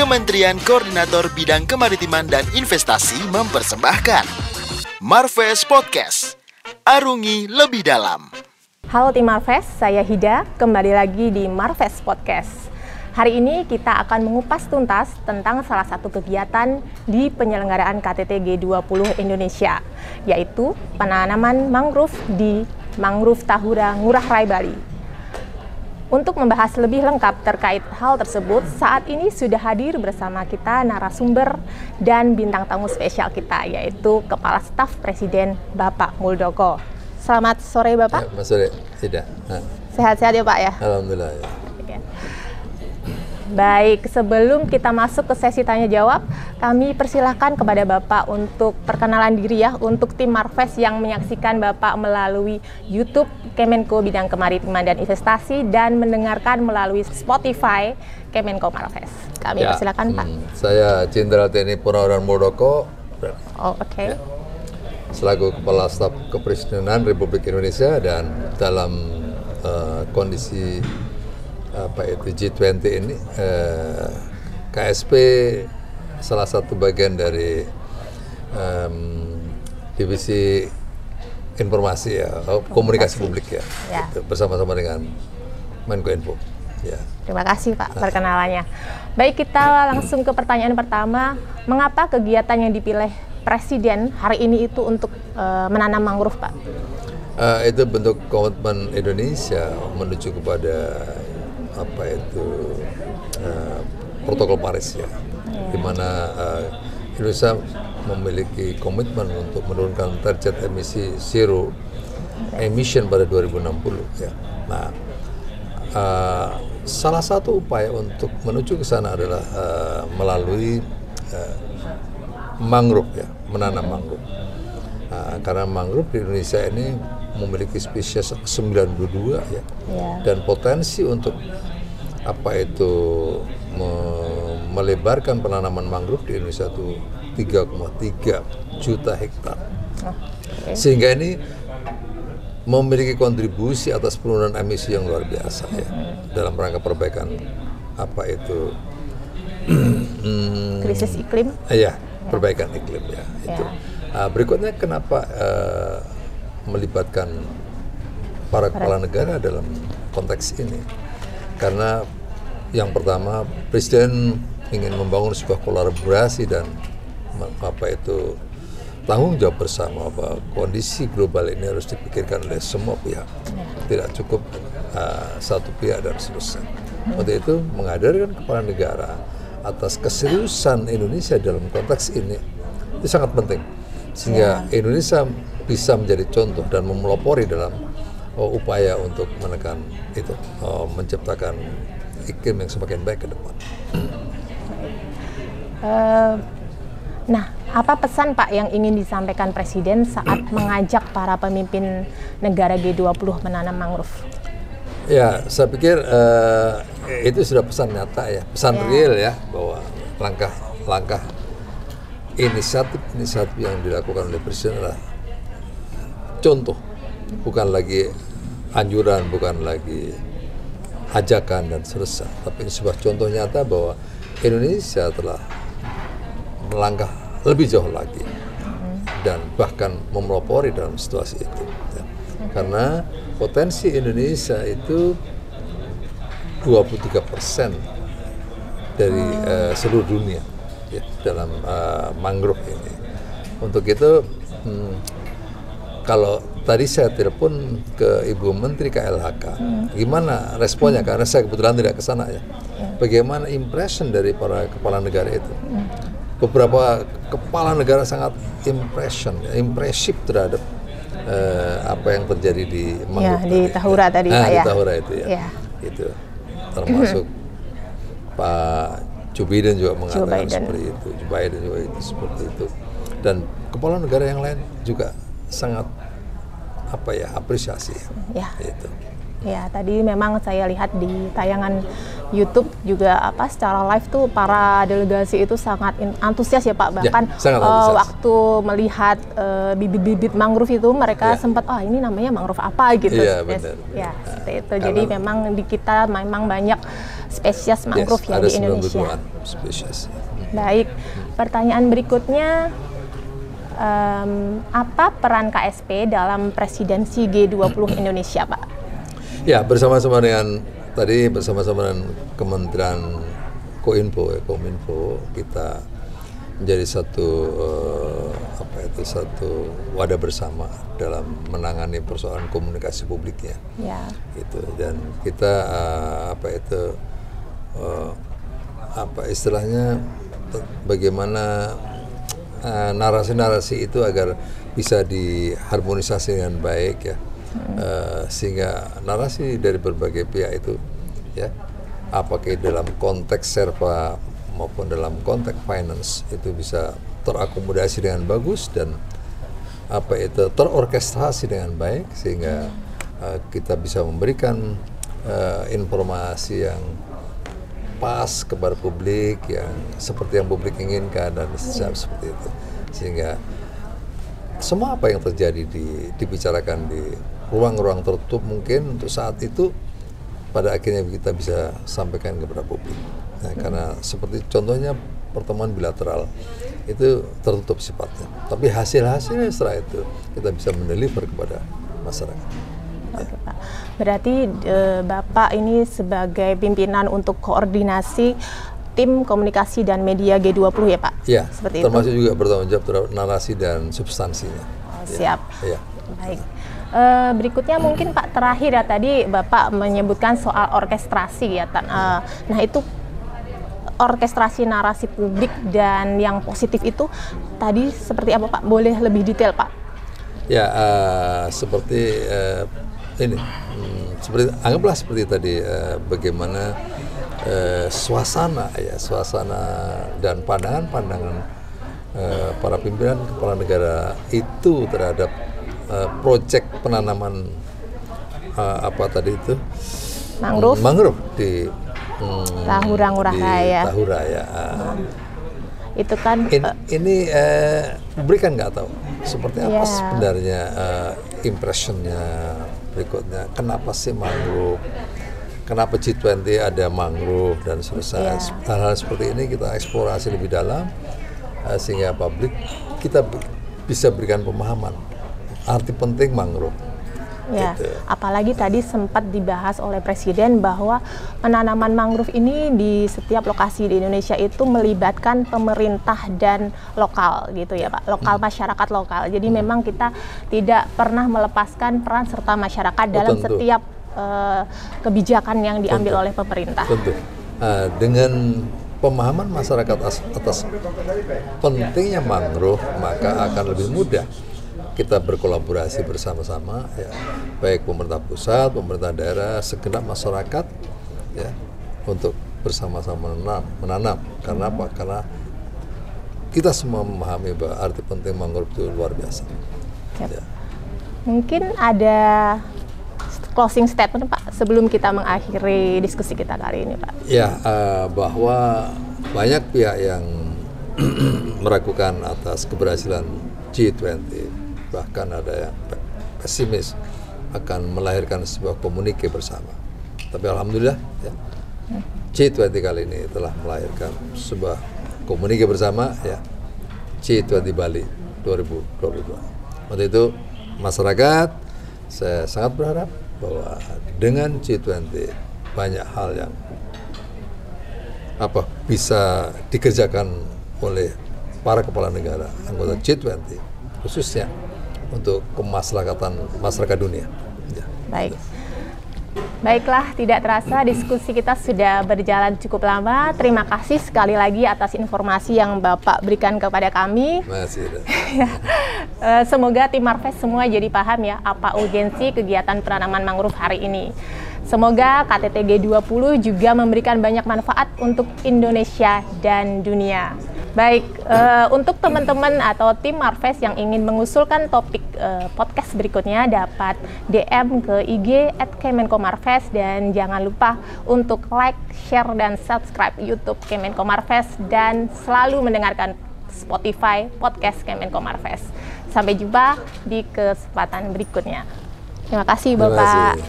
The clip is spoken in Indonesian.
Kementerian Koordinator Bidang Kemaritiman dan Investasi mempersembahkan Marves Podcast. Arungi lebih dalam. Halo tim Marves, saya Hida, kembali lagi di Marves Podcast. Hari ini kita akan mengupas tuntas tentang salah satu kegiatan di penyelenggaraan KTT G20 Indonesia, yaitu penanaman mangrove di Mangrove Tahura Ngurah Rai Bali. Untuk membahas lebih lengkap terkait hal tersebut, saat ini sudah hadir bersama kita narasumber dan bintang tamu spesial kita, yaitu Kepala Staf Presiden Bapak Muldoko. Selamat sore Bapak. Ya, Mas sore, tidak. Sehat-sehat ya Pak ya? Alhamdulillah ya. Baik, sebelum kita masuk ke sesi tanya jawab, kami persilahkan kepada Bapak untuk perkenalan diri ya untuk tim Marves yang menyaksikan Bapak melalui YouTube Kemenko Bidang Kemaritiman dan Investasi dan mendengarkan melalui Spotify Kemenko Marves. Kami ya, persilahkan Pak. Hmm, saya Jenderal TNI Purnawirawan Muldoko. Oh, oke. Okay. Ya, selaku Kepala Staf Kepresidenan Republik Indonesia dan dalam uh, kondisi apa itu G20 ini eh, KSP salah satu bagian dari um, divisi informasi ya oh, komunikasi publik ya, ya. Gitu, bersama-sama dengan Menko Info. Ya. Terima kasih Pak nah. perkenalannya. Baik kita langsung ke pertanyaan pertama, mengapa kegiatan yang dipilih Presiden hari ini itu untuk uh, menanam mangrove Pak? Uh, itu bentuk komitmen Indonesia menuju kepada apa itu uh, protokol Paris ya, di mana uh, Indonesia memiliki komitmen untuk menurunkan target emisi zero emission pada 2060 ya. Nah, uh, salah satu upaya untuk menuju ke sana adalah uh, melalui uh, mangrove ya, menanam mangrove. Uh, karena mangrove di Indonesia ini memiliki spesies 92 ya. ya. Dan potensi untuk apa itu me melebarkan penanaman mangrove di Indonesia itu 3,3 juta hektar. Oh, okay. Sehingga ini memiliki kontribusi atas penurunan emisi yang luar biasa ya hmm. dalam rangka perbaikan apa itu krisis iklim. Iya, perbaikan iklim ya, ya. itu. Uh, berikutnya kenapa uh, melibatkan para kepala negara dalam konteks ini. Karena yang pertama presiden ingin membangun sebuah kolaborasi dan apa itu tanggung jawab bersama bahwa kondisi global ini harus dipikirkan oleh semua pihak. Tidak cukup uh, satu pihak dan seterusnya. Untuk itu menghadirkan kepala negara atas keseriusan Indonesia dalam konteks ini itu sangat penting. Sehingga ya. Indonesia bisa menjadi contoh dan memelopori dalam uh, upaya untuk menekan itu uh, menciptakan iklim yang semakin baik ke depan. Uh, nah, apa pesan Pak yang ingin disampaikan Presiden saat mengajak para pemimpin negara G20 menanam mangrove? Ya, saya pikir uh, itu sudah pesan nyata ya, pesan ya. real ya bahwa langkah-langkah inisiatif-inisiatif yang dilakukan oleh Presiden adalah contoh, bukan lagi anjuran, bukan lagi ajakan dan seterusnya. Tapi ini sebuah contoh nyata bahwa Indonesia telah melangkah lebih jauh lagi dan bahkan memelopori dalam situasi itu. Ya. Karena potensi Indonesia itu 23 persen dari uh, seluruh dunia ya, dalam uh, mangrove ini. Untuk itu, hmm, kalau tadi saya telepon ke Ibu Menteri KLHK, hmm. gimana responnya? Hmm. Karena saya kebetulan tidak ke sana ya. ya. Bagaimana impression dari para kepala negara itu? Hmm. Beberapa kepala negara sangat impression, ya, impresif terhadap uh, apa yang terjadi di mangrove ya, di Tahura ya. tadi, nah, Pak ya. Di Tahura itu ya. ya. Itu termasuk Pak Joe Biden juga mengatakan Biden. seperti itu, Joe Biden juga itu seperti itu, dan kepala negara yang lain juga sangat apa ya apresiasi. Ya. Itu. Ya, tadi memang saya lihat di tayangan YouTube juga apa secara live tuh para delegasi itu sangat antusias ya Pak. Ya, Bahkan ya, uh, waktu melihat uh, bibit-bibit mangrove itu mereka ya. sempat oh ini namanya mangrove apa gitu. Benar. Ya, seperti itu. Jadi memang di kita memang banyak spesies mangrove yes, ya di Indonesia. spesies. Baik. Pertanyaan berikutnya um, apa peran KSP dalam presidensi G20 Indonesia, Pak? Ya, bersama-sama dengan tadi bersama-sama dengan Kementerian Koinfo, ya, Kominfo kita menjadi satu uh, apa itu satu wadah bersama dalam menangani persoalan komunikasi publiknya. Ya. Itu dan kita uh, apa itu uh, apa istilahnya bagaimana narasi-narasi uh, itu agar bisa diharmonisasi dengan baik ya. Uh, sehingga narasi dari berbagai pihak itu ya apakah dalam konteks serva maupun dalam konteks finance itu bisa terakomodasi dengan bagus dan apa itu terorkestrasi dengan baik sehingga uh, kita bisa memberikan uh, informasi yang pas kepada publik yang seperti yang publik inginkan dan seperti itu sehingga semua apa yang terjadi di, dibicarakan di ruang-ruang tertutup mungkin untuk saat itu pada akhirnya kita bisa sampaikan kepada publik. Nah, karena seperti contohnya pertemuan bilateral itu tertutup sifatnya. Tapi hasil-hasilnya setelah itu kita bisa mendeliver kepada masyarakat. Oke, Pak. Berarti e, Bapak ini sebagai pimpinan untuk koordinasi tim komunikasi dan media G20 ya, Pak? Iya. Seperti termasuk itu. juga bertanggung jawab terhadap narasi dan substansinya. Oh, siap. Ya. Baik. Uh, berikutnya mungkin Pak terakhir ya tadi Bapak menyebutkan soal orkestrasi ya. Uh, nah itu orkestrasi narasi publik dan yang positif itu tadi seperti apa Pak? Boleh lebih detail Pak? Ya uh, seperti uh, ini, hmm, seperti anggaplah seperti tadi uh, bagaimana uh, suasana ya suasana dan pandangan-pandangan uh, para pimpinan kepala negara itu terhadap uh, proyek penanaman uh, apa tadi itu mangrove mangrove di hmm, Tahura Ngurah Raya. Tahura ya. Uh, itu kan in, uh, ini uh, berikan nggak tahu seperti apa yeah. sebenarnya uh, impressionnya berikutnya kenapa sih mangrove kenapa G20 ada mangrove dan selesai yeah. hal-hal seperti ini kita eksplorasi lebih dalam uh, sehingga publik kita bisa berikan pemahaman arti penting mangrove. Ya, gitu. apalagi tadi sempat dibahas oleh Presiden bahwa penanaman mangrove ini di setiap lokasi di Indonesia itu melibatkan pemerintah dan lokal gitu ya Pak, lokal hmm. masyarakat lokal. Jadi hmm. memang kita tidak pernah melepaskan peran serta masyarakat oh, dalam tentu. setiap uh, kebijakan yang diambil tentu. oleh pemerintah. Tentu. Uh, dengan pemahaman masyarakat atas pentingnya mangrove maka akan lebih mudah kita berkolaborasi bersama-sama ya baik pemerintah pusat, pemerintah daerah, segenap masyarakat ya untuk bersama-sama menanam, menanam. Karena apa? Karena kita semua memahami bahwa arti penting mangrove itu luar biasa. Ya. Mungkin ada closing statement Pak sebelum kita mengakhiri diskusi kita kali ini Pak. Ya uh, bahwa banyak pihak yang meragukan atas keberhasilan G20 bahkan ada yang pesimis akan melahirkan sebuah komunike bersama. Tapi alhamdulillah ya, G20 kali ini telah melahirkan sebuah komunike bersama ya G20 Bali 2022. Untuk itu masyarakat saya sangat berharap bahwa dengan G20 banyak hal yang apa bisa dikerjakan oleh para kepala negara anggota G20 khususnya untuk kemasyarakatan masyarakat dunia. Ya. Baik. Baiklah, tidak terasa diskusi kita sudah berjalan cukup lama. Terima kasih sekali lagi atas informasi yang Bapak berikan kepada kami. Masih. Ya. Eh, semoga tim Marves semua jadi paham ya apa urgensi kegiatan penanaman mangrove hari ini. Semoga KTT G20 juga memberikan banyak manfaat untuk Indonesia dan dunia. Baik, uh, untuk teman-teman atau tim Marves yang ingin mengusulkan topik uh, podcast berikutnya dapat DM ke IG at Kemenkomarves dan jangan lupa untuk like, share, dan subscribe YouTube Kemenkomarves dan selalu mendengarkan Spotify podcast Kemenkomarves. Sampai jumpa di kesempatan berikutnya. Terima kasih Bapak. Terima kasih.